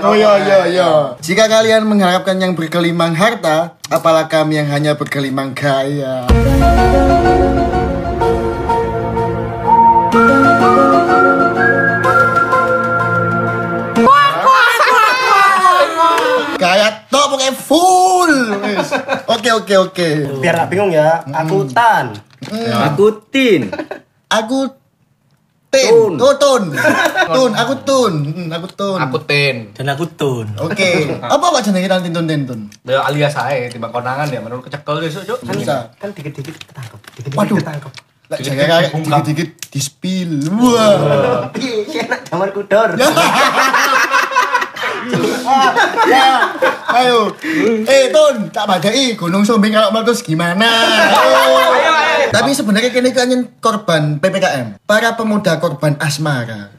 Oh iya iya iya. Jika kalian mengharapkan yang berkelimang harta, apalah kami yang hanya berkelimang gaya. Gaya Oke oke oke. Biar gak bingung ya, aku Tan. Aku Tin. Aku Tin. Tun. Oh, Tun. Tun, aku Tun. Hmm, Aku Tun. Aku tin. Dan aku Tun. Oke. Apa kok jenenge nanti Tun Tin Tun? Ya alias saya timbang konangan ya menurut kecekel besok cuk. Kan bisa. Kan dikit-dikit ketangkep. Dikit-dikit Waduh. ketangkep. Lah jaga kayak dikit-dikit di spill. Wah. Iya, enak zaman kudor. Ya. Ayo. Eh, Tun, tak badai Gunung Sumbing kalau meletus gimana? Ayo. Tapi sebenarnya kini kan korban PPKM. Para pemuda korban asmara.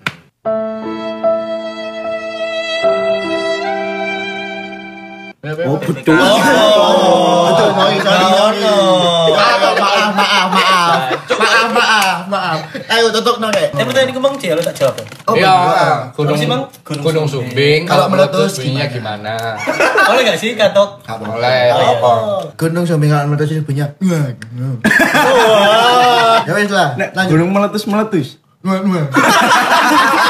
Oh, betul. Oh, betul. Sorry, sorry, sorry. Maaf, maaf, maaf, maaf. Maaf, maaf. Ayo tutup nore. Eh, pertanyaan ngomong dia lo tak jawab. ya? Oh, Iya, gunung sih, Bang? Gunung, Gunung Sumbing Kalau meletus bunyinya gimana? Boleh gak sih katok? Boleh. Apa? Gunung Sumbing kalau meletus. Wah. Ya wes lah. Gunung meletus meletus.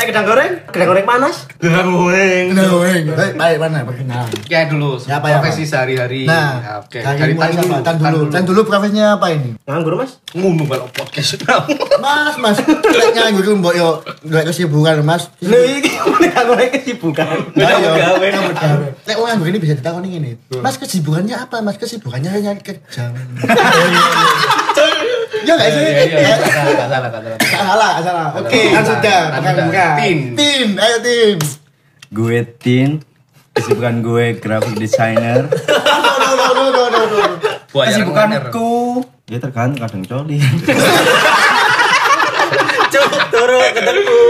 Saya gedang goreng, gedang goreng panas. Goreng. Nah, weng. Baik, baik mana perkenalan. Ya dulu, Siapa ya, profesi sehari-hari. Nah, Ya, oke. dari tan siapa? dulu. Tan dulu. Tan dulu profesinya apa ini? Nganggur mas? Ngomong kalau podcast. Mas, mas. Lek nganggur mbok yo gak kesibukan, Mas. Lu ini gedang goreng kesibukan. Beda gawe. Lek wong nganggur ini bisa ditakoni ngene. Mas kesibukannya apa? Mas kesibukannya hanya kerja. Ya gak sih? Iya, iya, iya. Salah, salah, salah, salah. Gak salah, gak salah. Oke, kan sudah. Kan Bukan bukan. Tin. Tin, ayo Tin. Gue Tin. Kesibukan gue graphic designer. No, no, no, no, no, no, Kesibukanku ya tergantung kadang coli. Cuk, turun ketemu.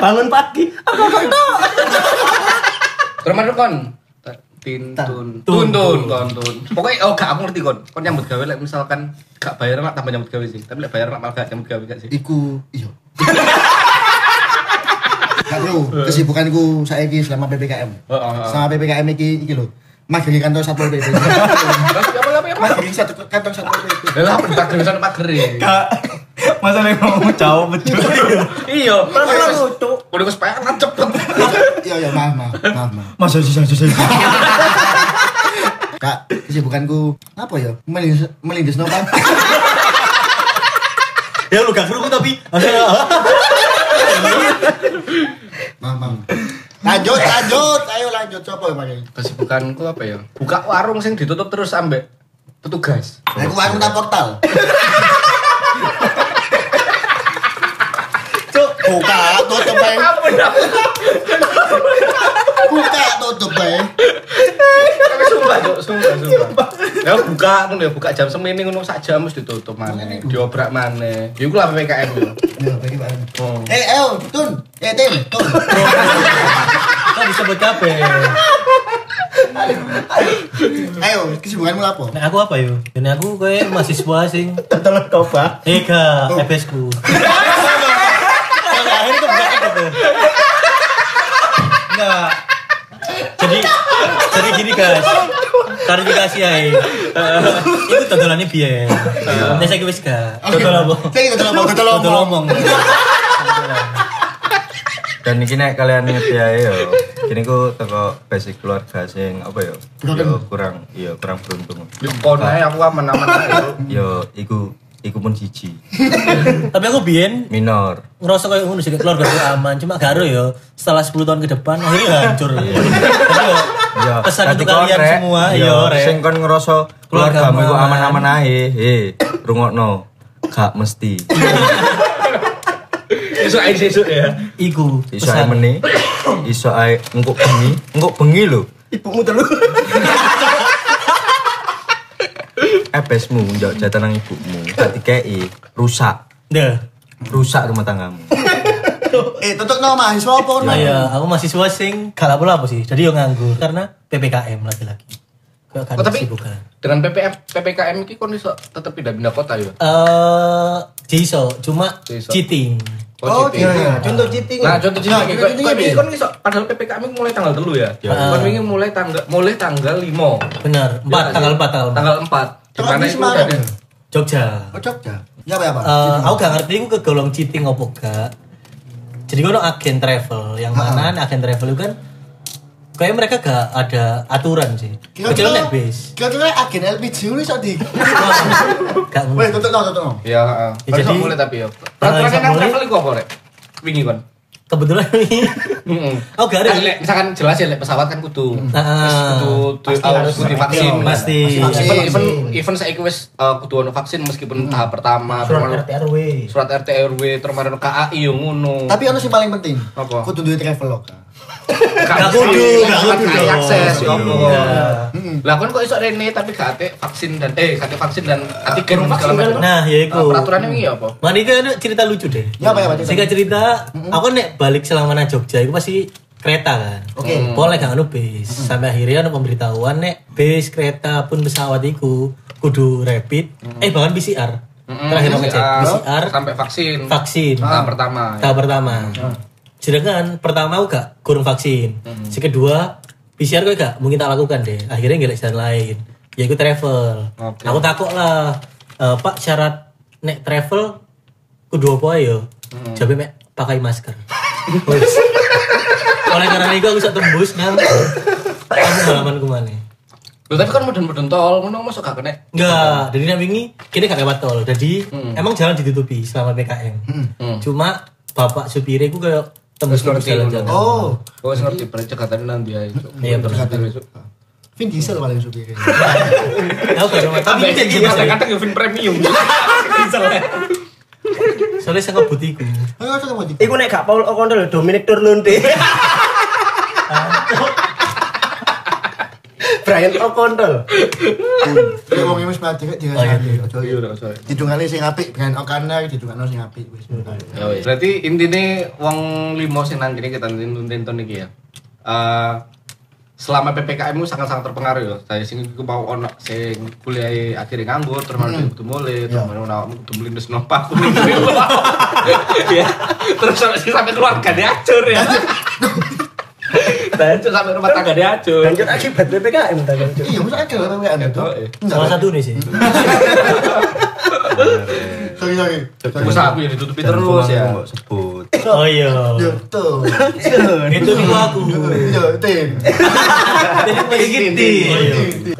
Bangun pagi. Rumah lu kon. Tin tun tun tun kon tun. Pokoknya oh gak aku ngerti kon. Kon nyambut gawe lek misalkan gak bayar mak tambah nyambut gawe sih. Tapi lek bayar mak malah gak nyambut gawe gak sih. Iku, iya. Gak bro, kesibukanku saiki selama PPKM. Oh, oh, oh. Sama PPKM iki iki lho. Mas dari kantor Satpol PP. Terus apa apa apa? Mas dari satu kantor Satpol PP. Lah tak sana pager ya. Masa nih ngomong jauh betul. Iya, Kan udah gue supaya kan cepet. Iya, iya, maaf, maaf, maaf, maaf. Masa sih sih sih. Kak, kesibukanku apa ya? Melindus, melindus nopo? Ya lu gak kerungu tapi. Maaf, maaf. Lanjut, lanjut. Ayo lanjut. Coba ya, Pak. Kesibukanku apa ya? Buka warung sing ditutup terus ambek petugas. Aku warung tak portal. buka tutup ae. Buka tutup ae. Tapi sumpah, sumpah, sumpah. Ya buka ngono ya, buka jam semene ngono sak jam wis ditutup maneh. Diobrak maneh. Ya iku lah PPKM yo. Ya. Oh. Eh, ayo, Tun. Eh, Tim, Tun. Kok disebut kabeh? Ayo, kesibukanmu apa? Nah, aku apa yo? Ini aku kayak mahasiswa sing Tolong coba. Eka, FS ku. Itu. Enggak. Jadi jadi gini guys. Klarifikasi ae. Itu dodolannya biyen. Nek saiki wis gak. Dodol apa? Saya mau kita Dodol omong. Dan iki nek kalian ngerti ae yo. Kini ku teko basic keluarga sing apa yo? Yo kurang iya kurang beruntung. Yo kon ae aku aman-aman ae. Cuk. Yo iku iku pun siji. Tapi aku biyen Minor. ngerasa kayak ngono sih keluarga gue aman cuma garo yo setelah 10 tahun ke depan akhirnya hancur jadi yo Ya, pesan untuk kalian semua Ya, yo rek Sing kon ngerasa Keluargamu iku aman. aman-aman ae. He, rungokno. Gak mesti. Iso ae sesuk ya. iku Iso ae meneh. Iso ae engko bengi, engko bengi lho. Ibumu terus. besmu, njok jatah nang ibumu, tak dikei, rusak. Dah. Rusak rumah tanggamu. Eh, tutup no mahasiswa apa Nah, no? ya, aku mahasiswa sing gak apa sih. Jadi yo nganggur karena PPKM lagi-lagi. Kok kan Oh, tapi kesibukan. dengan PPM PPKM ini kon iso tetep pindah-pindah kota ya. Eh, jiso, cuma Jiso. cheating. Oh, cheating. iya, iya. Contoh cheating. Nah, contoh Nah, cheating contoh kok cheating apa? kon iso padahal PPKM mulai tanggal telu ya. Kon wingi mulai tanggal mulai tanggal 5. Benar, 4 tanggal 4 tanggal 4. Tanggal 4. Di mana itu ada Jogja. Oh, Jogja. Ya apa ya, Pak? Eh, aku gak ngerti aku kegolong cheating apa gak. Jadi kalau agen travel yang mana agen travel itu kan kayak mereka gak ada aturan sih. Kecuali nek bis. Kira-kira agen LPG ini sok di. Gak Weh, tutup no, tutup no. Ya, heeh. Ya, Jadi mulai tapi ya. Peraturan yang travel iku apa rek? Wingi kon. kebetulan ini Heeh. aku gak ada. Kan, lek, misalkan jelas ya lek pesawat kan kudu Nah, kudu harus kudu vaksin. divaksin. Pasti. Even even even saiki wis uh, kudu ono vaksin meskipun tahap pertama, Surat RT RW. surat RT RW terus kemarin KAI yo ngono. Tapi ono sing paling penting. Apa? Kudu duwe traveloka. Gak kudu, gak kudu dong. akses yo apa. Lah kon kok iso rene tapi gak ate vaksin dan eh gak vaksin dan antigen segala macam. Nah, ya iku. Nah, peraturannya wingi apa? Mana itu ada cerita lucu deh. Ya apa ya, Pak? Singkat cerita, aku nek balik selama nang Jogja itu pasti kereta kan. Oke. Boleh gak anu bis. Sampai akhirnya ada pemberitahuan nek bis, kereta pun pesawat itu kudu rapid. Eh bahkan PCR. Terakhir aku ngecek PCR, sampai vaksin. vaksin. Tahap pertama. Tahap pertama. Sedangkan pertama aku gak kurang vaksin. Si kedua PCR gue gak mungkin tak lakukan deh. Akhirnya ngelak jalan lain. Ya ikut travel. Oke. Aku takut lah. eh, Pak syarat nek travel kudu apa ya? Jadi mek pakai masker. Oleh karena itu aku bisa tembus nang kamu halamanku mana? Loh, tapi kan mudun-mudun tol, ngono masuk gak kena. Enggak, jadi nang wingi kini gak lewat tol. Jadi emang jalan ditutupi selama PKM. Hmm. Cuma bapak supirnya gue kayak tembus ngerti jalan-jalan. Oh, Oh, wis ngerti berarti cekatan nanti ya. Iya, benar. Vin Diesel paling. Ya oke, tapi Tapi ini ini kadang-kadang ya fin premium. Misalnya. soalnya saya ngebutiku. Ayo, coba mau di. Iku nek gak Paul O'Connell Dominic Turlunde. Brian O'Connell. Ya wong wis mati kok dia Oh, iya, udah, sorry. Didungane sing apik, Brian O'Connor didungane sing apik wis. Ya wis. Berarti intine wong limo sing nang kene kita nonton iki ya. Eh selama PPKM mu sangat-sangat terpengaruh ya. Saya sing iku mau ono sing kuliah akhirnya nganggur, terus malah kudu mulai, terus malah ono kudu melindes nopak. Ya. Terus sampai sampai keluarga diacur ya. Dan sampai rumah tangga diacur. Lanjut akibat PPKM ta lanjut. Iya, masa ada PPKM itu? Oh, iya. Salah satu nih sih. Sorry, sorry. Usaha aku ya ditutupi terus ya. sebut. Oh iya. Yo, tuh. Itu nih aku. Yo, tim. Jadi begini. Oh iya.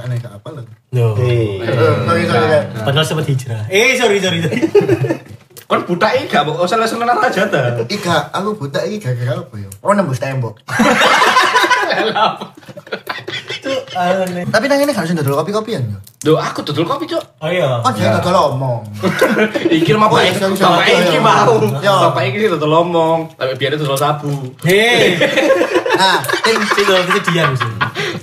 Aneh apa lagi. Yo. Eh, Sorry, sorry. ya. Padahal sempat hijrah. Eh sorry sorry sorry. Kan buta iki gak mau usah langsung nang aja ta. Ika, aku buta iki gara-gara apa ya? Oh nembus tembok. Tapi nang ini harus dodol kopi-kopian ya. Duh, aku dodol kopi, Cuk. Oh iya. Oh, dia dodol omong. Iki Oh, bapak iya, bapak sorry, iki iya. mau. Iya. Bapak iki dodol ngomong, tapi biar dodol sabu. Hei. Nah, Tim sih kalau kesedihan sih.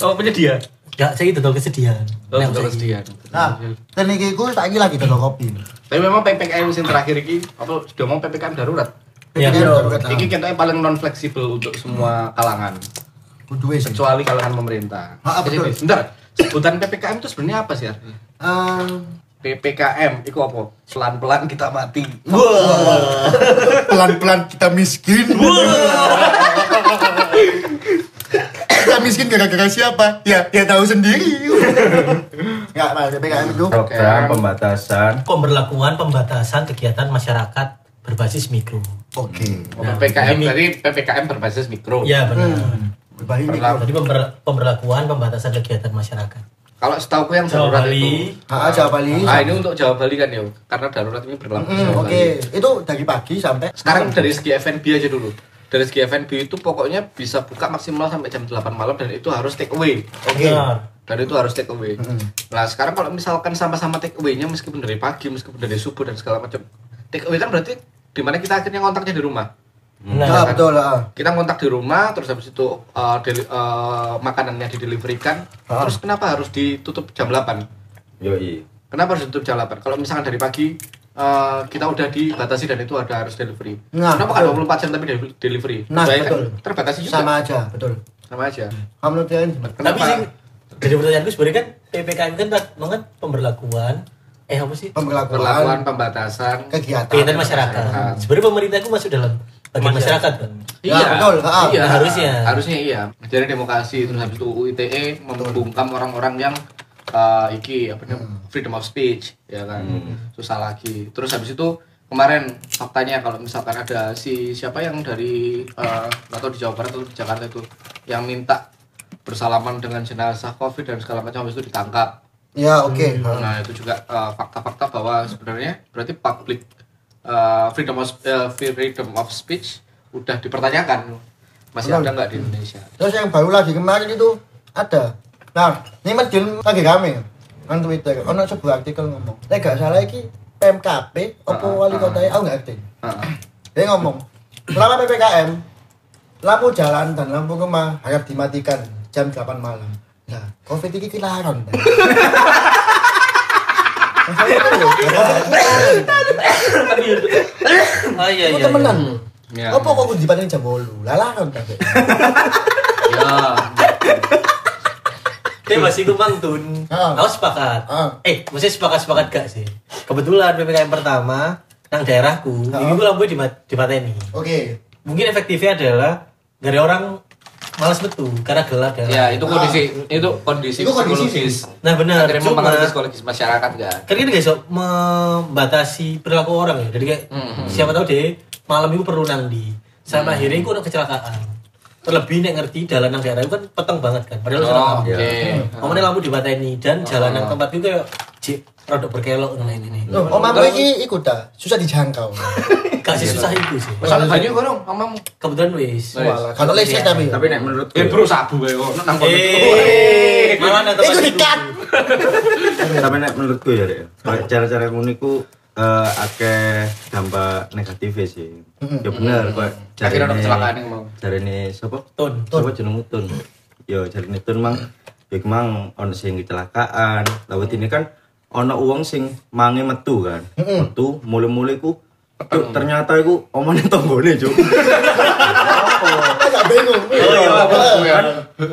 Oh, penyedia. Ya saya dodol kesedihan. Oh, dodol saiki. kesedihan. nah, dan iki ku saiki lagi dodol kopi. Tapi memang PPKM musim terakhir iki apa sudah mau PPKM darurat. Iya. Darurat, ah. Iki kayaknya paling non fleksibel untuk semua kalangan, Kudu wis. kecuali kalangan pemerintah. Ah, Jadi, betul. bentar, sebutan PPKM itu sebenarnya apa sih? Eh, PPKM itu apa? Pelan-pelan kita mati. pelan-pelan kita miskin. kita miskin gara-gara siapa? Ya, dia tahu sendiri. Enggak, Mas, PPKM itu Program pembatasan Pemberlakuan pembatasan kegiatan masyarakat berbasis mikro. oke. Oh, PPKM dari PPKM berbasis mikro. Iya benar. Berbahaya ini. Berlaku. Jadi pember- pemberlakuan pembatasan kegiatan masyarakat. Kalau setahu yang Jawa darurat Bali. itu. Ah, Jawa Bali. Ah, ini untuk Jawa Bali kan ya, karena darurat ini berlaku Hmm, Jawa oke. Bali. Itu dari pagi sampai Sekarang dari segi F&B aja dulu. Dari segi F&B itu pokoknya bisa buka maksimal sampai jam 8 malam dan itu harus take away. Oke. Benar. Dan itu harus take away. Nah, sekarang kalau misalkan sama-sama take away-nya meskipun dari pagi, meskipun dari subuh dan segala macam. Take away kan berarti di mana kita akhirnya kontaknya di rumah. Benar. Ah, betul lah. Kita kontak di rumah, terus habis itu uh, deli- uh, makanannya dideliverikan. Terus kenapa harus ditutup jam 8? Yoi Kenapa harus ditutup jam 8? Kalau misalkan dari pagi eh, kita udah dibatasi dan itu ada harus delivery. Nah, Kenapa kan 24 jam tapi deli- delivery? Nah, Bayangkan, betul. Terbatasi juga. Sama aja, betul. Sama aja. Kamu menurut kalian gimana? Tapi Kenapa? sih dari pertanyaanku sebenarnya kan PPKM kan banget pemberlakuan eh apa sih? Perlakuan Pemberlakuan pembatasan kegiatan. Kegiatan masyarakat. masyarakat. Sebenarnya pemerintah itu masuk dalam bagian masyarakat kan. Ya, betul. Ah, iya, harusnya. Harusnya iya. Jadi demokrasi terus habis itu UU ITE membungkam orang-orang yang uh, iki apa namanya freedom of speech ya kan. Susah lagi. Terus habis itu kemarin faktanya kalau misalkan ada si siapa yang dari uh, nggak tahu di Jawa Barat atau di Jakarta itu yang minta bersalaman dengan jenazah covid dan segala macam habis itu ditangkap Ya, oke. Nah itu juga uh, fakta-fakta bahwa sebenarnya berarti public uh, freedom of uh, freedom of speech udah dipertanyakan masih Betul. ada nggak di Indonesia? Terus yang baru lagi kemarin itu ada. Nah, ini Medin lagi rame kan Twitter. Ono sebuah artikel ngomong. Lek gak salah iki PMKP apa Ah, wali ah. kota aku nggak ngerti. Heeh. Dia ngomong, selama PPKM, lampu jalan dan lampu rumah harap dimatikan jam 8 malam. Nah, COVID ini ini kilaron. Oh iya iya. temenan. iya. lho. Iya. Apa kok kudu dipateni jam 8? Lalaron ta. Pak. Ya. Tapi masih kumang tun. Ah. Aku sepakat. Ah. Eh, mesti sepakat-sepakat gak sih? Kebetulan PPKM pertama nang daerahku, Ah. ini gue lampu di dipateni. Oke. Mungkin efektifnya adalah dari orang malas betul karena gelap dan Ya itu kondisi itu kondisi Itu kondisi psikologis. Nah benar, Akhirnya cuma psikologis masyarakat kan. kan kita gak bisa membatasi perilaku orang ya. Jadi kayak Hmm. siapa tahu deh malam itu perlu nang di. Sampai akhirnya itu ada kecelakaan. Terlebih nek ngerti jalan nang daerah itu kan peteng banget kan. Padahal Oh, oke. lampu. Ngomongnya lampu dibateni dan jalan yang tempat itu kayak cik produk berkelok dan lain ini. Loh, omamu iki ikut ta? Susah dijangkau. Kasih susah itu sih. Masalah banyak gorong mamamu. Kebetulan wis. Walah, kalau listrik tapi. Tapi nek menurut Eh bro sabu ya kok nang kono. Eh, malah ada tempat Iku dikat. tapi nek menurutku ya cara-cara ngono iku eh akeh dampak negatif sih. Ya bener kok Akhirnya ada kecelakaan yang mau. Jarine sapa? Tun. Sapa jenengmu Tun? Yo jarine Tun mang ya mang ono sing kecelakaan. Lawet ini kan ono uang sing mange metu kan. Metu mulai-mulai ku Cuk, ternyata iku omane tanggane, Cuk. Agak bingung. Oh iya, kan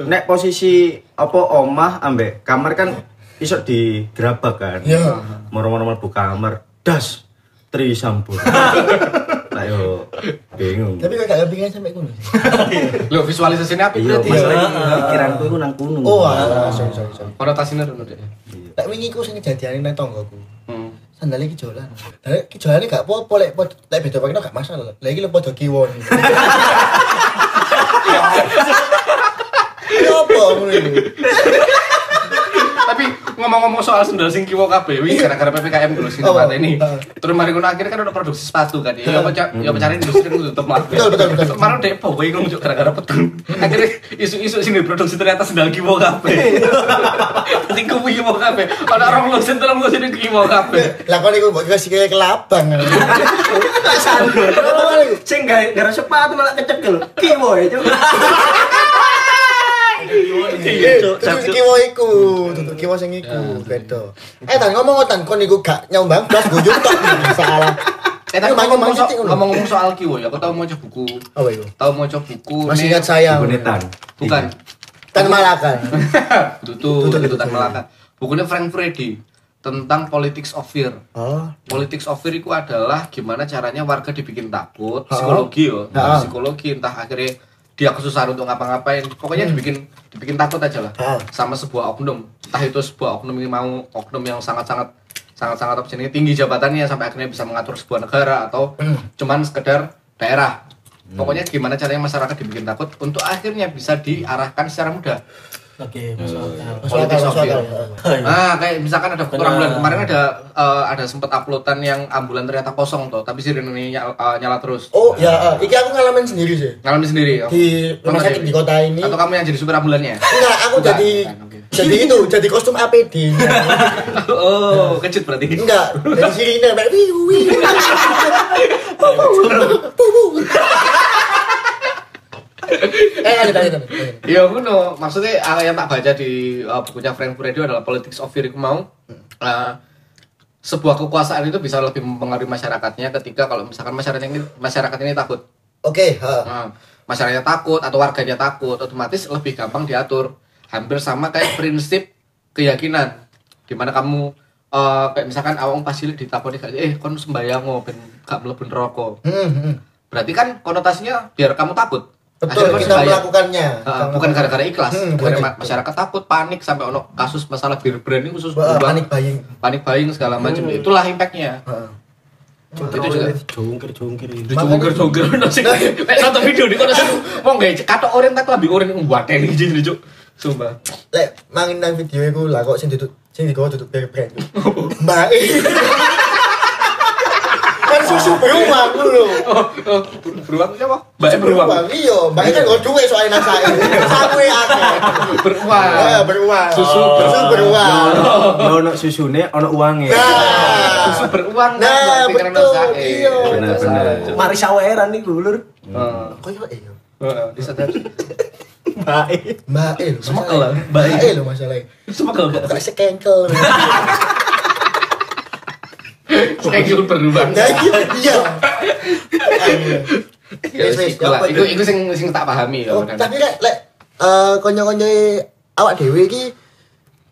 nek posisi apa omah ambek kamar kan iso digerabak kan. Iya. Moro-moro mlebu kamar, das tri sampur. Lah yo bingung. Tapi kok gak kepingin sampai kono. Lo visualisasinya apa Iya, berarti? masalah pikiranku iku nang kuno. Oh, alah, sorry sorry sorry. Konotasinya dulu deh. Lek wingi ku sing kejadian nang tonggoku. Hmm. Sandal iki jolan. Lah iki jolane gak apa-apa lek lek beda pakno gak masalah. Lah iki lek padha kiwon. Ya apa ngono? Tapi ngomong-ngomong soal sendal sing kiwo kabeh wingi gara-gara PPKM dulu sing Oh, ini. oh. Terus mari ngono akhirnya kan ada produksi sepatu kan. Ya apa ya apa industri itu tutup lah. Betul, betul, betul. Kemarin dek pokoknya iku nunjuk gara-gara peteng. Akhirnya isu-isu sini produksi ternyata sendal kiwo kabeh. Dadi kuwi kiwo kabeh. Ana orang lu sing tolong sini kiwo kabeh. Lah kok niku mbok kasih kayak kelabang. Sing gak gara sepatu malah kecekel. Kiwo ya, Cuk. Tutuk kiwo iku, tutuk kiwo sing iku, beda. Eh, tan ngomong tan kon niku gak nyumbang blas guyub tok salah. Eh tapi Iku ngomong, mancing so- titik ngono. ngomong-ngomong soal kiwo ya, aku tau mau buku. Apa iku? Tahu mau buku. Masih ingat saya. Bukunetan. Bukan. Tan Malaka. Tutu, Tutu, tan Melaka. Bukunya Frank Freddy tentang politics of fear. Oh, Politics of fear itu adalah gimana caranya warga dibikin takut, psikologi yo, Ha. psikologi entah akhirnya dia kesusahan untuk ngapa-ngapain, pokoknya dibikin dibikin takut aja lah Ha. sama sebuah oknum, entah itu sebuah oknum yang mau oknum yang sangat-sangat sangat-sangat apa jenenge, tinggi jabatannya sampai akhirnya bisa mengatur sebuah negara atau cuman sekedar daerah. Pokoknya gimana caranya masyarakat dibikin takut untuk akhirnya bisa diarahkan secara mudah. Oke, masuk akal. masuk akal, masuk akal. Oh, iya. Ah, kayak misalkan ada Benar. ambulan kemarin ada eh, ada sempat uploadan yang ambulan ternyata kosong tuh, tapi sirene nyala, eh, nyala terus. Oh, ya, ah, iki aku ngalamin sendiri sih. Ngalamin sendiri. oh. Di rumah sakit di kota ini. Atau kamu yang jadi supir ambulannya? Enggak, aku Enggak, jadi oke. jadi itu, jadi kostum APD. oh, kejut berarti. Enggak, jadi sirine, bu. Eh, lanjut, lanjut, lanjut. Ya ngono, maksudnya yang tak baca di uh, bukunya Frank Freddy adalah Politics of Fear mau. Uh, sebuah kekuasaan itu bisa lebih mempengaruhi masyarakatnya ketika kalau misalkan masyarakat ini masyarakat ini takut. Oke, ha. Nah, masyarakatnya takut atau warganya takut, otomatis lebih gampang diatur. Hampir sama kayak prinsip keyakinan. Di mana kamu eh, kayak misalkan awang pasti ditakoni kayak eh kon sembayang oh, ben gak mlebu neraka. Hmm, hmm. Berarti kan konotasinya biar kamu takut. Betul, Akhirnya kita melakukannya. Kita bukan gara-gara ikhlas, Hmm, itu. masyarakat takut, panik sampai ono kasus masalah bir brand ini khusus berubah. panik buying. panik buying segala macam. Hmm. Itulah impactnya. Heeh. Itu juga jungkir-jungkir ini. Jungkir-jungkir nasi. Nek nonton video di kono mau nggak katok orang tak lebih orang buat ini jadi cuk. Sumpah. Lek mangin nang video iku lah kok sing duduk sing digawa duduk brand. Mbak. susu beruang lho. Oh, oh, ber- beruang siapa? Mbak beruang. Iya, mbak kan gak duwe soalnya nasake. Sampe akeh. Beruang. Eh, beruang. Susu susu beruang. Ya ono susune, ono uange. Nah. Susu beruang kan, Nah, Mbak, betul, iya. Bener-bener. Mari saweran nih gulur. Heeh. Koyo iya. Heeh, disadar. Baik. Mbak E lho. Semekel. Mbak E. Mbak E lho masalahnya. Semoga gak Gak sekengkel. Kayak gitu beruang. Nah, iya. Ya Wis, Iku itu? iku sing sing tak pahami ya. Oh, tapi lek lek eh konyo-konyo awak dhewe iki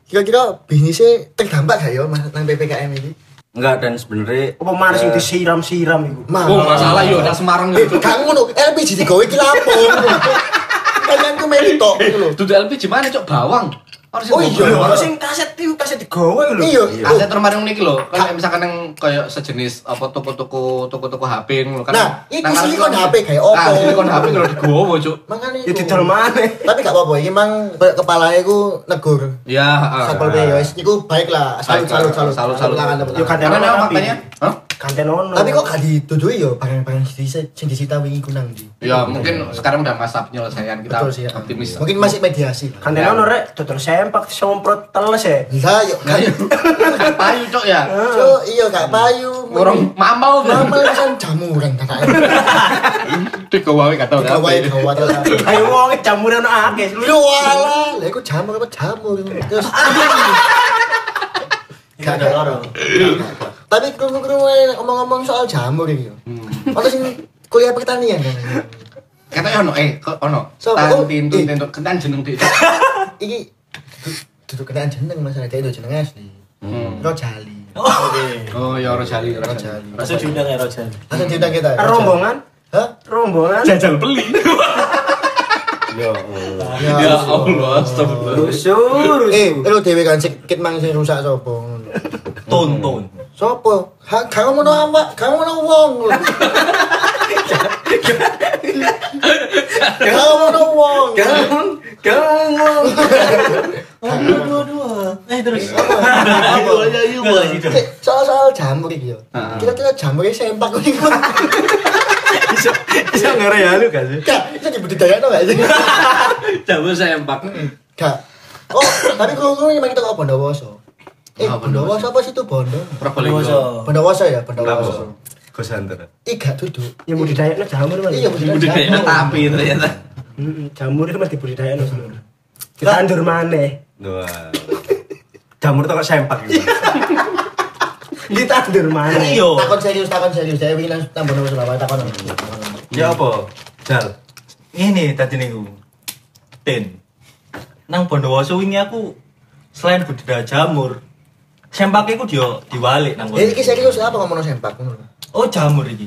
kira-kira bisnisnya terdampak gak ya mas nang PPKM ini? Enggak dan sebenarnya Apa mana sing eh, disiram-siram iku? Mah. Oh, masalah yo nang Semarang Eh, gitu. gak ngono, LPG digawe iki lapo. Kalian ku melu tok gitu lho. Dudu LPG mana cok bawang. Oh, iya. Lho, sing kaset itu kaset digawe lho. Iya, Aset termarung niki lho, kan misalkan yang kayak sejenis apa toko-toko toko-toko HP ngono kan. Nah, iku silikon HP kayak opo. Nah, silikon HP kalau digowo, Cuk. Makanya Ya iku. didol maneh. Tapi gak apa-apa, iki mang kepala iku negur. Ya, heeh. Satpol PP ya wis iku baik lah. Salut salut salut. Salut, salut. Yo kan tapi. faktanya, hah? Kanten ono. Tapi kok gak ditutui yo barang-barang sing sing disita wingi ku nang ndi? Ya, mungkin sekarang udah masa penyelesaian kita Betul sih. ya. optimis. Mungkin masih mediasi. lah. Kanten ono rek dodol sempak disemprot teles ya. Lah yo kan. Payu, Cok ya. Cuk, iya gak payu. Orang mamau tuh. Mama kan jamuran katanya. Digowo kata Gawain gawat. Ayo wong jamuran ono akeh. Lu wala, lah iku jamur apa jamur. Terus gak ada loro. Tapi krungu-krungu ae ngomong-ngomong soal jamur iki. yo. Ono sing kuliah pertanian kan. Katanya ono eh kok ono. So, Tan oh, tintu eh. tintu kentan jeneng dik. Iki du- duduk kenaan jeneng masalah dia itu jeneng asli. Hmm. Rojali. Oh, ya ora jali, ora Rojali. Langsung diundang ya Rojan. Langsung diundang kita. Rojali. Rombongan, Hah? rombongan. Jajal beli. Ya Allah. Ya Allah, astagfirullah. Rusur. Eh, lu dhewe kan sikit mang sing rusak sapa ngono. Tonton. Sopo? Ha, gak ngono awak, gak ngono wong. lho. Gak ngono wong. Gangong. Aduh, aduh. Eh terus. Apa? Gitu. Eh, Soal-soal jamur iki yo. Kira-kira jamurnya sempak kuwi. Bisa ngare lu gak sih? Gak, itu dibudidayakno gak sih? Jamur sempak. Gak. Oh, tapi kalau memang kita kok Bondowoso. Eh, Bondowoso apa sih itu Bondo? Probolinggo. Bondowoso ya, Bondowoso. Gosanter. Tiga duduk. Ya budidayakno jamur Mas. Iya, budidaya Budidaya tapi ternyata. Heeh, jamur itu mesti budidayakno. Ditandur maneh. Wah. Jamur tuh kok sempak gitu. Ditandur maneh. Iya. Takon serius, takon serius. Saya ingin nang Bondowoso lah, takon. Ya apa? Jal. Ini tadi niku. Tin. Nang Bondowoso wingi aku selain budidaya jamur, sempak iku dia diwalik nang Eh, kono. iki serius apa ngomong sempak ngono? Oh, jamur iki.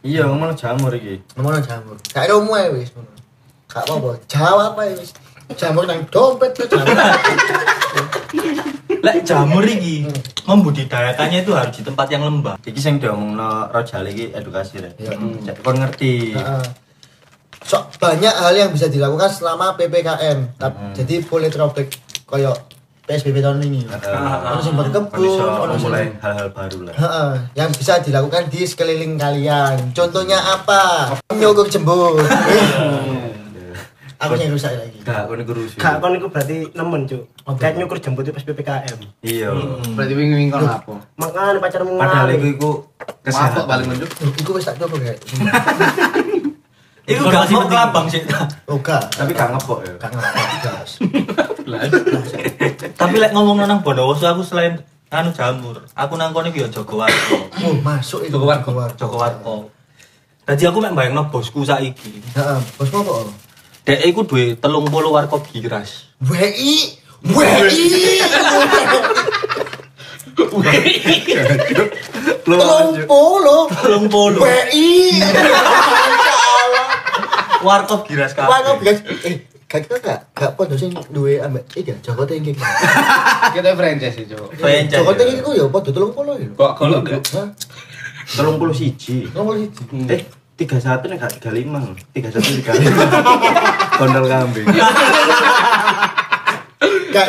Iya, ngomong jamur iki. Ngomong jamur. Gak ada umum ae wis ngono. Gak apa-apa. Jawab ae wis. Jamur nang dompet tuh jamur. Lek jamur iki membudidayakannya itu harus di tempat yang lembab. Iki sing diomongno Rojali iki edukasi rek. Iya. Cek kon ngerti. Heeh. So, banyak hal yang bisa dilakukan selama PPKM. Tap- Jadi politropik koyo PSBB tahun ini. Ono sing berkebun, Kondisi ono mulai hal-hal baru lah. Heeh, yang bisa dilakukan di sekeliling kalian. Contohnya apa? Nyogok jembut. Aku yang rusak lagi. Gak kon iku rusuh. Gak kon iku berarti nemen, Cuk. Kayak nyukur jemput itu pas PPKM. Iya. Berarti wingi-wingi kon apa? Makanya pacarmu Padahal iku iku kesehatan. paling menduk. Iku wis tak coba kayak. Iku gak mau kelabang sih. Oh, gak. Tapi gak ngepok ya. Gak ngerti, Tapi lek ngomong nang Bondowoso aku selain anu jamur. Aku nang kono iki yo Joko Warko. Oh, masuk itu. Joko Warko. Joko Warko. Dadi aku mek bayangno bosku saiki. Heeh, bos apa? Dek iku duwe 30 warkop giras. WI WI Tolong polo 30 WI warkop giras kabeh. Wah, guys. Eh, gak gak gak podo sing duwe ambek iki Joko Tinggi. Kita franchise sih, Cok. Franchise. Joko Tinggi ku ya podo 30 ya. Kok kalau enggak? Hah? Tolong puluh siji. Nomor siji. Eh, tiga satu nih gak tiga lima, tiga satu tiga lima. Kondol kambing. Gak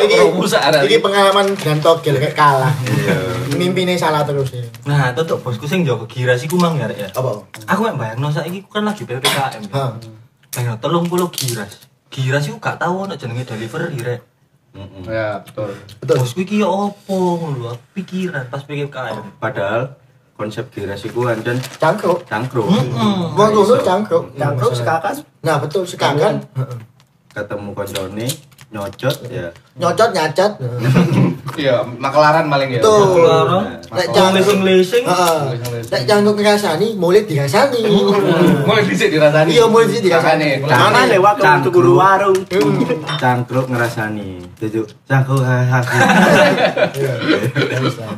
arah. iki pengalaman dan togel kayak kalah. Iya. Mimpine salah terus ya. Nah, tutup bosku sing Joko giras iku mang ya. Ya. Apa? Aku mek bayangno saiki ku kan lagi PPKM. ya. Hah. Bayangno 30 giras. Giras iku gak tau ono jenenge delivery rek. Mm-mm. Ya, betul. Betul. Bosku iki ya opo ngono pikiran pas PPKM. Padahal konsep giras iku anjen Cangkruk. cangkruk. Wong ngono cangkruk. Cangkruk sekakan. Nah, betul sekakan. Ketemu koncone nyocot ya. Nyocot nyacot. Iya, makelaran maling ya. Betul. Loro. Nek Wong cangkruk lesing-lesing. Heeh. Nek cangkruk ngrasani, mulai dirasani. Mulai dhisik dirasani. Iya, mulai dhisik dirasani. Mana lewat ke tuku warung. Cangkruk ngerasani. Tujuh cangkruk hahaha. Iya.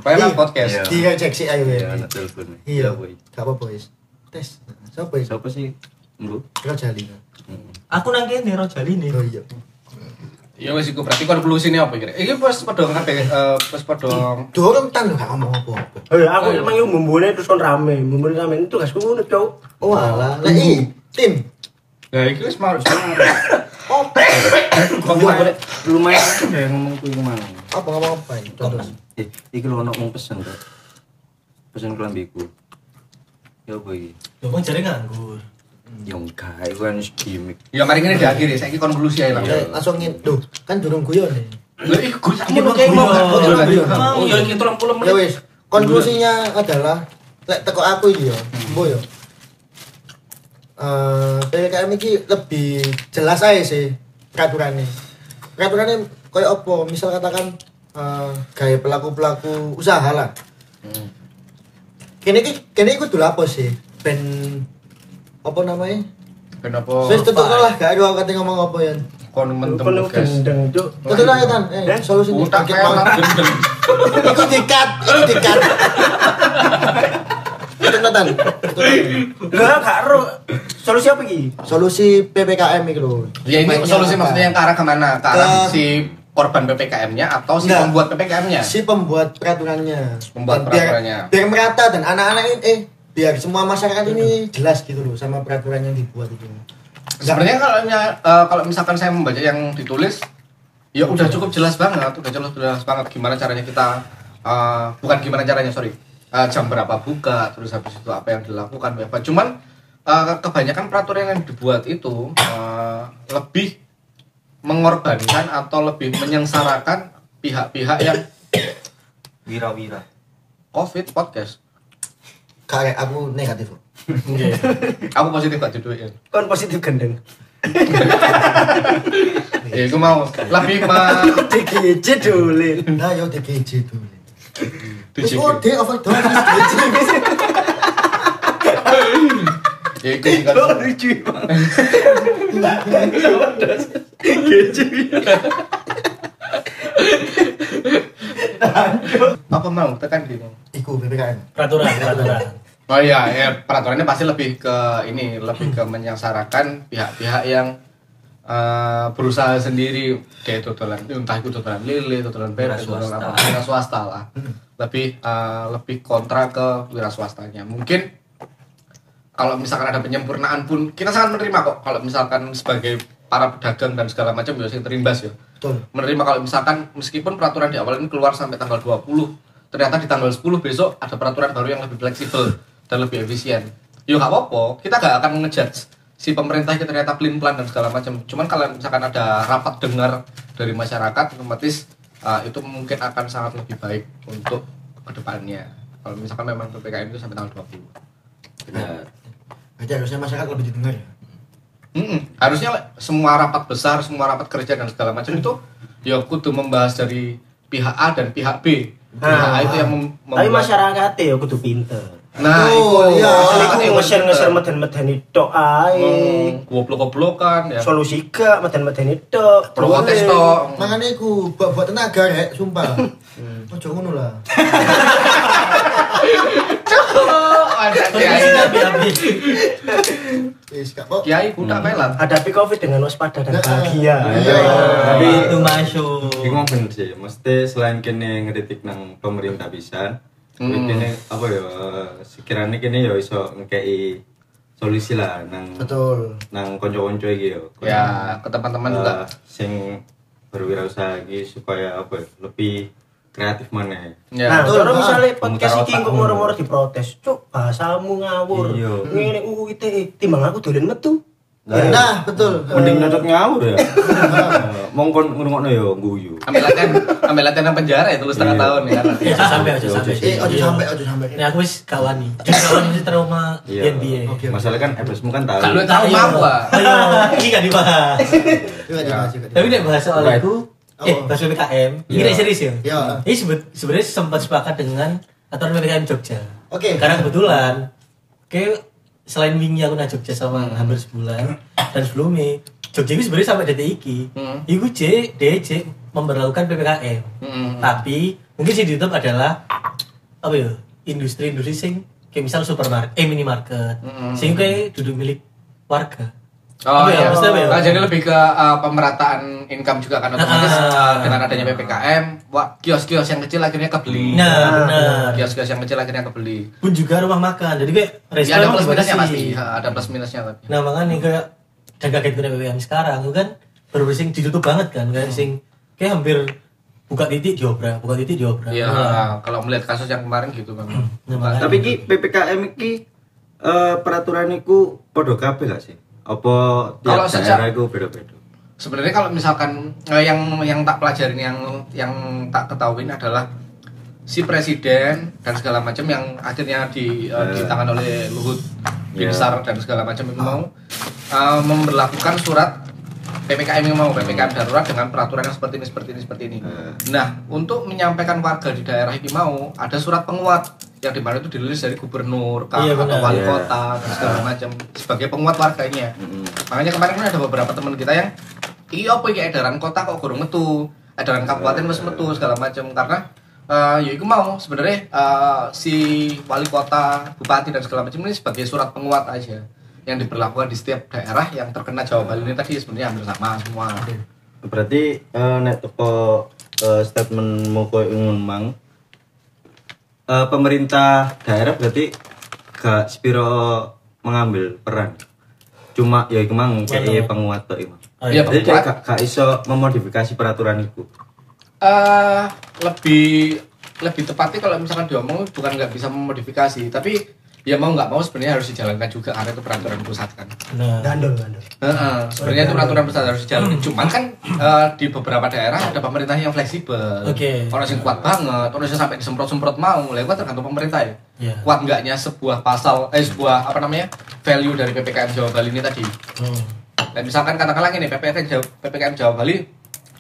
Pengen podcast. Iya. Tiga cek sih ayo Ya, ya. anak telepon. Iya, boy. gak apa-apa wis. Tes. Siapa ya? Siapa sih? Lu? Kira jali. Aku nang kene Rojali nih. Oh iya. Ya wis iku berarti konklusine apa kira? Iki pas padha kabeh eh pas padha Dorong tan gak ngomong apa-apa. Eh, aku emang yang bumbune terus kon rame. Bumbune rame itu tugasku ngono, Cuk. Oh alah, lah i, tim. Ya iki wis mau Oh, Lumayan, lumayan kayak ngomong kuwi ke mana? apa ngomong apa ini? Contoh. Eh, iki lho ono mau pesen tuh. Pesen kelambiku. Ya apa iki? Yo kok jare nganggur. Yang enggak, itu kan gimmick. Ya mari ngene diakhiri, saiki konklusi ae lah. Eh, langsung. Duh, kan durung guyon. Lha iki Gus Iki mau mau kayak mau. Oh ya iki 30 Ya menit. wis, konklusinya adalah lek teko aku iki ya, mbo ya. Eh, PPKM iki lebih jelas aja sih peraturannya. Peraturannya kayak apa? Misal katakan eh kayak pelaku-pelaku usaha lah. Kene iki kene iku dulu apa sih? Ben apa namanya? Kenapa Wis tutup lah, gak ada aku kate ngomong apa ya. kon mentem Kon guys? gendeng, Cuk. Tutup lah kan. Eh, solusi bangkit kayak mau. Iku dikat, iku dikat. Tutup lah, Tan. Lah. Enggak, gak ero. Solusi apa iki? Solusi PPKM itu loh. Ya ini solusi apa? maksudnya yang ke arah ke mana? Ke arah Ke- si korban PPKM-nya atau si pembuat PPKM-nya? si pembuat peraturannya. Pembuat peraturannya. Biar merata dan anak-anak ini eh biar semua masyarakat ini jelas gitu loh sama peraturan yang dibuat itu. Sebenarnya kalau eh, kalau misalkan saya membaca yang ditulis, ya udah cukup jelas banget, udah jelas jelas banget gimana caranya kita eh, bukan gimana caranya sorry eh, jam berapa buka, terus habis itu apa yang dilakukan, apa. Cuman eh, kebanyakan peraturan yang dibuat itu eh, lebih mengorbankan atau lebih menyengsarakan pihak-pihak yang Wira-wira. COVID podcast. Kayak aku negatif. kok. Aku positif gak diduitin. Kon positif gendeng. Ya, aku mau lebih ma DGJ dulu. Nah, yo DGJ tuh. Terus DGJ. oh, dia overdosis DGJ. ya itu sih kan. lucu banget. apa mau tekan gini. Iku PPKM. Peraturan, peraturan. Oh iya, ya peraturannya pasti lebih ke ini, lebih ke menyengsarakan pihak-pihak yang eh, berusaha sendiri kayak tutulan, entah itu tutulan lele, tutulan bebek, tutulan swasta. apa, wira swasta lah. Lebih eh, lebih kontra ke wira swastanya. Mungkin kalau misalkan ada penyempurnaan pun kita sangat menerima kok. Kalau misalkan sebagai para pedagang dan segala macam biasanya terimbas ya Betul. menerima kalau misalkan meskipun peraturan di awal ini keluar sampai tanggal 20 ternyata di tanggal 10 besok ada peraturan baru yang lebih fleksibel dan lebih efisien yuk gak apa-apa kita gak akan ngejudge si pemerintah itu ternyata pelin pelan dan segala macam cuman kalau misalkan ada rapat dengar dari masyarakat otomatis uh, itu mungkin akan sangat lebih baik untuk ke depannya kalau misalkan memang PPKM itu sampai tanggal 20 Benar. Berarti harusnya masyarakat lebih didengar ya. Mm-mm. harusnya semua rapat besar, semua rapat kerja dan segala macam itu ya kudu membahas dari pihak A dan pihak B. Nah, itu yang mem- Tapi membuat- masyarakatnya ya kudu pinter. Nah, Oh, itu iya. Asli Kan ku yang ngeser-ngeser meden-medeni tok ae. Hmm, goblok-goblokan ya. Solusi gak meden-medeni tok. Protes Boleh. tok. Makanya aku buat buat tenaga rek, sumpah. Ojo ngono lah. Oh, ada kiai. Kiai budak pelat. Hadapi covid dengan waspada dan Nah, bahagia. Iya. Tapi itu masuk. Iki ngomong bener sih, mesti selain kene ngeritik nang pemerintah bisa, Hmm. kene apa ya sekiranya kene ya iso ngekei solusi lah nang Betul. nang konco-konco iki ya. Ya, ke teman-teman juga. Eh, sing berwirausaha iki supaya apa ya, lebih kreatif mana Ya. Nah, betul, kalau misalnya podcast iki kok moro-moro diprotes, cuk, bahasamu ngawur. Iya. Ngene UU ITE, timbang aku dolen metu. Nah, betul. mending nyodot ngawur ya Eh, mongkon ngrungokno ya guyu Ambil latihan, ambil latihan nang penjara itu setengah Iya. tahun ya. Ya, ojo sampai ojo sampai. Eh, ojo sampai, ojo sampai. Ini aku wis kawani. Jadi kawani masih trauma NBA. Oke. masalah kan FSmu kan tahu Kalau tahu mau ah. Ayo, ini gak dibahas. Iya, iya, Tapi nek bahas soal Right. Eh Oh. bahas PPKM, ini nek serius ya. Iya. Ini sebe- sebenarnya sempat sepakat dengan aturan PPKM Jogja. Oke. Karena kebetulan, kayak selain wingi aku nang Jogja sama hampir sebulan dan sebelumnya Jogja itu sebenarnya sampai detik iki, Hmm. Iku J, DJ memperlakukan PPKM. Hmm. Tapi mungkin sih ditutup adalah apa ya industri-industri sing kayak misal supermarket, eh minimarket, Mm-mm. sing kayak duduk milik warga. Oh ya, iya, ya? Nah, jadi lebih ke uh, pemerataan income juga kan otomatis Ah. uh, dengan adanya PPKM, wah kios-kios yang kecil akhirnya kebeli. Nah, benar. Kios-kios yang kecil akhirnya kebeli. Pun juga rumah makan. Jadi kayak Ya, restoran ada emang plus minusnya pasti, Ha, ada plus minusnya tapi. Nah makanya kayak dan kaget gue PPKM sekarang itu kan sing ditutup banget kan kayak sing kayak hampir buka titik diobrak, buka titik diobrak. Iya, Nah, kalau melihat kasus yang kemarin gitu memang. nah, makanya- tapi ki PPKM iki eh, peraturan iku podo kabeh gak sih apa tiap Kalau sejak- daerah iku beda-beda? Sebenarnya kalau misalkan eh, yang yang tak pelajarin yang yang tak ketahuin adalah si presiden dan segala macam yang akhirnya di eh, di tangan oleh Luhut Iya. Binsar dan segala macam itu mau eh, memberlakukan surat PPKM yang mau PPKM darurat dengan peraturan yang seperti ini seperti ini seperti ini. Nah, untuk menyampaikan warga di daerah ini mau ada surat penguat yang di mana itu dirilis dari gubernur, kah, Iya, atau wali Iya. kota dan segala macam sebagai penguat warganya. Mm-mm. Makanya kemarin kan ada beberapa teman kita yang iya apa iki edaran kota kok kurang metu, edaran kabupaten wis metu segala macam karena eh ya iku mau sebenarnya eh, si wali kota, bupati dan segala macam ini sebagai surat penguat aja yang diberlakukan di setiap daerah yang terkena Jawa Bali ini tadi sebenarnya hampir sama semua. berarti eh, nek teko eh, statementmu koyo ngono mang eh, pemerintah daerah berarti gak spiro mengambil peran. Cuma ya iku mang kayak penguat tok iku Oh, Iya, iya. jadi penguat. gak, gak iso memodifikasi peraturan itu eh lebih lebih tepatnya kalau misalkan diomong bukan nggak bisa memodifikasi, tapi ya mau nggak mau sebenarnya harus dijalankan juga karena itu peraturan pusat kan. Nah, Gandol, gandol. Heeh, sebenarnya itu peraturan pusat harus dijalankan. Cuman kan eh, di beberapa daerah ada pemerintah yang fleksibel. Oke. Orang yang kuat banget, orang yang sampai disemprot-semprot mau, lewat tergantung pemerintah ya. Iya. Kuat enggaknya sebuah pasal eh sebuah apa namanya? value dari PPKM Jawa Bali ini tadi. hmm. Dan misalkan katakanlah ini PPKM Jawa, PPKM Jawa Bali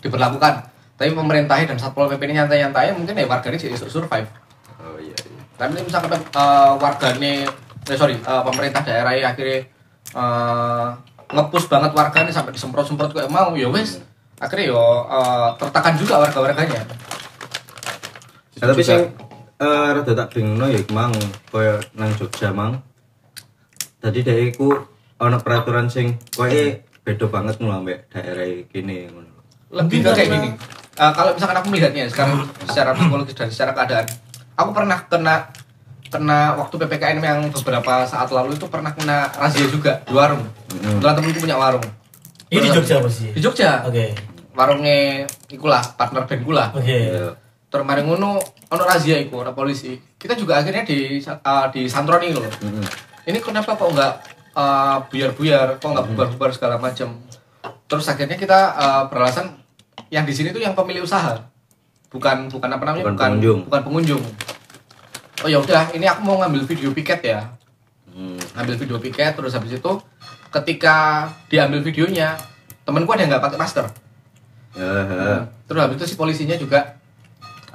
diberlakukan, tapi pemerintah dan satpol pp ini nyantai-nyantai, mungkin ya warganya jadi survive. oh iya, iya. Tapi misalkan uh, warganya, eh, sorry, eh, pemerintah daerah ya akhirnya uh, ngepush banget warganya sampai disemprot-semprot kayak mau, ya wes, akhirnya yo uh, tertekan juga warga-warganya. Nah, tapi sing eh rada tak bingno ya mang koyo nang Jogja mang. Tadi dhek iku ana peraturan sing koyo beda banget ngono ambek daerah kene ngono. Lebih kayak gini. Uh, kalau misalkan aku melihatnya sekarang secara psikologis dan secara keadaan, aku pernah kena kena waktu ppkm yang beberapa saat lalu itu pernah kena razia juga di warung. Mm-mm. Kebetulan temenku punya warung. Ini di Jogja posisi. Di Jogja. Oke. Warungnya ikulah partner band gula. Oke. Iya. Terus mari ngono ono razia iku ono polisi. Kita juga akhirnya di uh, di santroni loh. Mm-mm. Ini kenapa kok nggak uh, buyar-buyar, kok nggak bubar-bubar segala macam. Terus akhirnya kita uh, beralasan yang di sini tuh yang pemilik usaha. Bukan bukan apa namanya? Bukan pengunjung. Bukan pengunjung. Oh ya udah, ini aku mau ngambil video piket ya. Hmm. Ngambil video piket terus habis itu ketika diambil videonya, temenku ada yang nggak pakai masker. Ya, ya. Terus habis itu si polisinya juga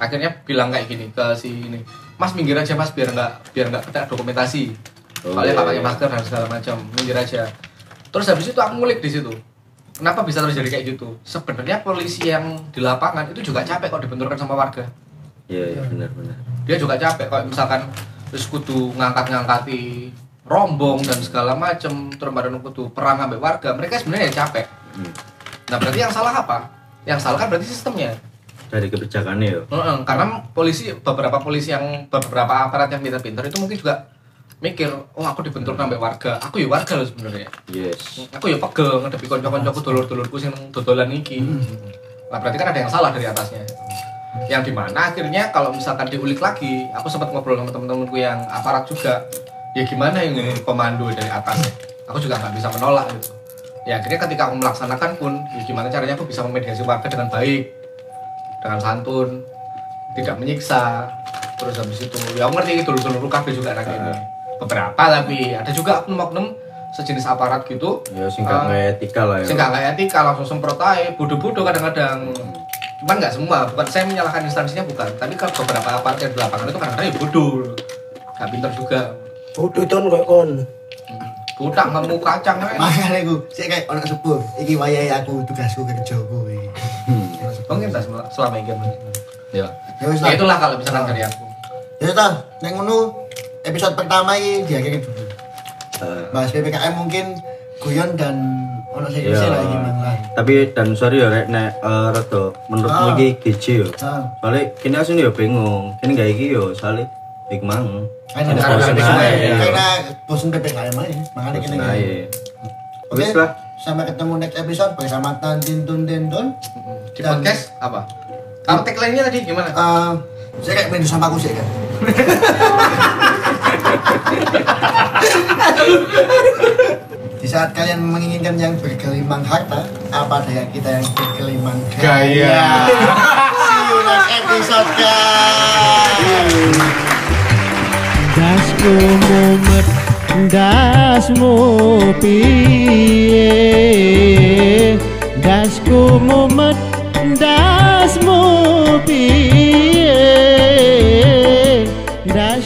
akhirnya bilang kayak gini ke si ini mas minggir aja mas biar nggak biar nggak kena dokumentasi Oh, iya, nggak pakai iya. masker dan segala macam minggir aja terus habis itu aku ngulik di situ kenapa bisa terjadi kayak gitu sebenarnya polisi yang di lapangan itu juga capek kok dibenturkan sama warga Iya, iya benar benar. dia juga capek kalau misalkan terus kudu ngangkat-ngangkati rombong dan segala macem terus baru kudu perang sampai warga mereka sebenarnya capek Hmm. nah berarti yang salah apa yang salah kan berarti sistemnya Dari kebijakannya ya. Heeh, karena polisi beberapa polisi yang beberapa aparat yang pintar-pintar itu mungkin juga mikir oh aku dibentur sampai warga aku ya warga loh sebenarnya Yes. aku ya pegel ngedepi konco-koncoku dulur-dulurku sing dodolan iki nah berarti kan ada yang salah dari atasnya yang di mana akhirnya kalau misalkan diulik lagi aku sempat ngobrol sama temen-temenku yang aparat juga. Ya gimana yang ini komando dari atas aku juga nggak bisa menolak gitu. Ya akhirnya ketika aku melaksanakan pun ya gimana caranya aku bisa memediasi warga dengan baik dengan santun tidak menyiksa. Terus habis itu ya aku ngerti itu dulur-dulur kabeh juga anak ini beberapa tapi ada juga oknum-oknum sejenis aparat gitu. Ya sing gak Ah. nggak etika lah ya. sehingga nggak etika langsung semprot aja bodoh-bodoh kadang-kadang cuman nggak semua bukan saya menyalahkan instansinya bukan tapi kalau beberapa aparat yang di lapangan itu kadang-kadang ya bodoh nggak pinter juga Bodoh ton kok kon. budak nggak kacang kan Makanya aku, saya kayak orang sepuh. Iki wayahe aku tugasku kerja kuwi. mungkin tak selama, selama ini ya Ya wis ya lah. itulah kalau misalkan dari aku Ya toh, nek ngono episode pertama iki diakhiri dulu. Eh, Bahas PPKM mungkin guyon dan ono sing Iya. isi lah iki. Tapi dan sorry ya rek nek eh, rada menurutmu Ah. iki DJ yo. Ah. Soalnya kini asli yo bingung. Kini gak iki yo soalnya Big Mang. Karena Karena bosen aja. karena bosen PPKM aja. Oke, Wis lah. sampai ketemu next episode bersama Tantin Tun Dendon. di Dan- podcast apa kalau tagline-nya tadi gimana Eh, saya kayak main sama aku sih kan. di saat kalian menginginkan yang berkelimang harta apa daya kita yang berkelimang gaya, gaya. see you next episode guys. Dasmu mumet dasmu piye? Dasku mumet dasmu piye? Das